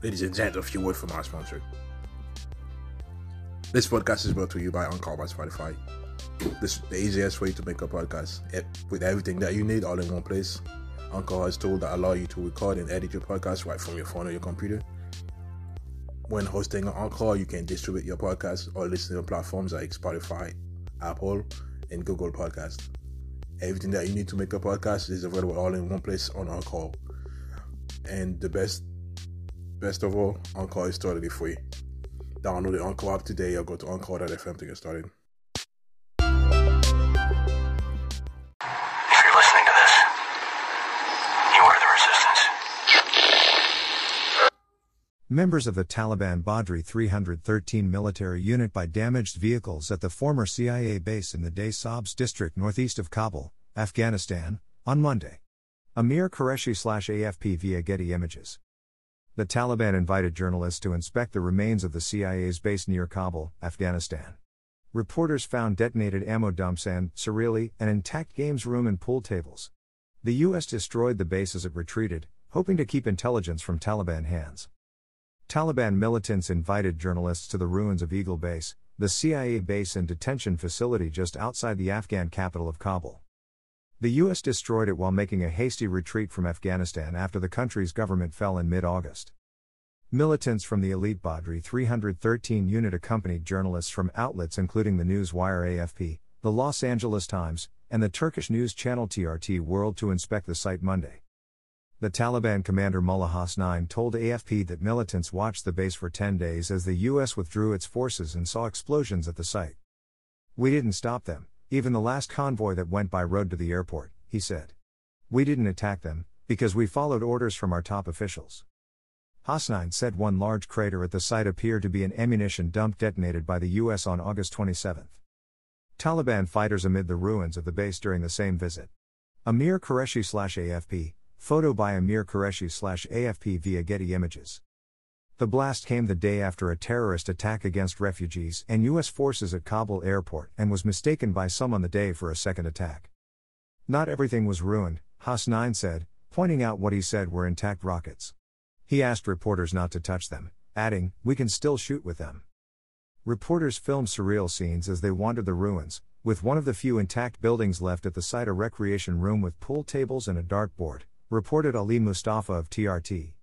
Ladies and gents, a few words from our sponsor. This podcast is brought to you by Anchor by Spotify. This is the easiest way to make a podcast it, with everything that you need all in one place. Anchor has tools that allow you to record and edit your podcast right from your phone or your computer. When hosting on Anchor, you can distribute your podcast or listen to platforms like Spotify, Apple, and Google Podcast. Everything that you need to make a podcast is available all in one place on Anchor. And the best, best of all, Anchor is totally free. Download the Anchor app today or go to Anchor.fm to get started. If you're listening to this, you are the resistance. Members of the Taliban Badri 313 military unit by damaged vehicles at the former CIA base in the Deh Sabz district northeast of Kabul, Afghanistan, on Monday. Amir Qureshi slash AFP via Getty Images. The Taliban invited journalists to inspect the remains of the CIA's base near Kabul, Afghanistan. Reporters found detonated ammo dumps and, surreally, an intact games room and pool tables. The U.S. destroyed the base as it retreated, hoping to keep intelligence from Taliban hands. Taliban militants invited journalists to the ruins of Eagle Base, the CIA base and detention facility just outside the Afghan capital of Kabul. The U.S. destroyed it while making a hasty retreat from Afghanistan after the country's government fell in mid August. Militants from the elite Badri 313 unit accompanied journalists from outlets including the Newswire AFP, the Los Angeles Times, and the Turkish news channel TRT World to inspect the site Monday. The Taliban commander Mullah Hasnain told AFP that militants watched the base for 10 days as the U.S. withdrew its forces and saw explosions at the site. We didn't stop them, even the last convoy that went by road to the airport, he said. We didn't attack them, because we followed orders from our top officials. Hasnain said one large crater at the site appeared to be an ammunition dump detonated by the U.S. on August 27. Taliban fighters amid the ruins of the base during the same visit. Amir Qureshi AFP, photo by Amir Qureshi AFP via Getty Images. The blast came the day after a terrorist attack against refugees and U.S. forces at Kabul airport and was mistaken by some on the day for a second attack. Not everything was ruined, Hasnain said, pointing out what he said were intact rockets. He asked reporters not to touch them, adding, We can still shoot with them. Reporters filmed surreal scenes as they wandered the ruins, with one of the few intact buildings left at the site a recreation room with pool tables and a dartboard, reported Ali Mustafa of TRT.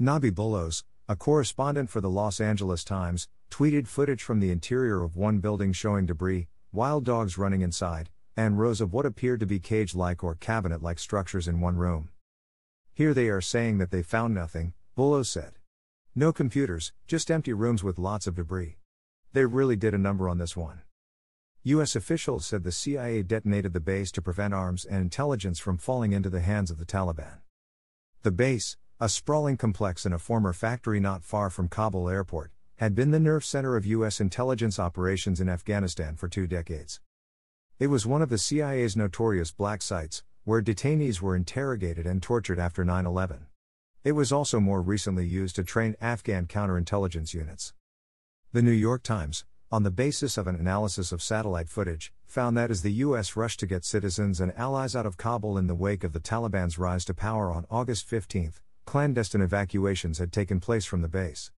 Nabi Bulos, a correspondent for the Los Angeles Times, tweeted footage from the interior of one building showing debris, wild dogs running inside, and rows of what appeared to be cage like or cabinet like structures in one room. Here they are saying that they found nothing, Bulos said. No computers, just empty rooms with lots of debris. They really did a number on this one. U.S. officials said the CIA detonated the base to prevent arms and intelligence from falling into the hands of the Taliban. The base, a sprawling complex in a former factory not far from Kabul airport, had been the nerve center of U.S. intelligence operations in Afghanistan for two decades. It was one of the CIA's notorious black sites, where detainees were interrogated and tortured after 9 11. It was also more recently used to train Afghan counterintelligence units. The New York Times, on the basis of an analysis of satellite footage, found that as the U.S. rushed to get citizens and allies out of Kabul in the wake of the Taliban's rise to power on August 15, clandestine evacuations had taken place from the base.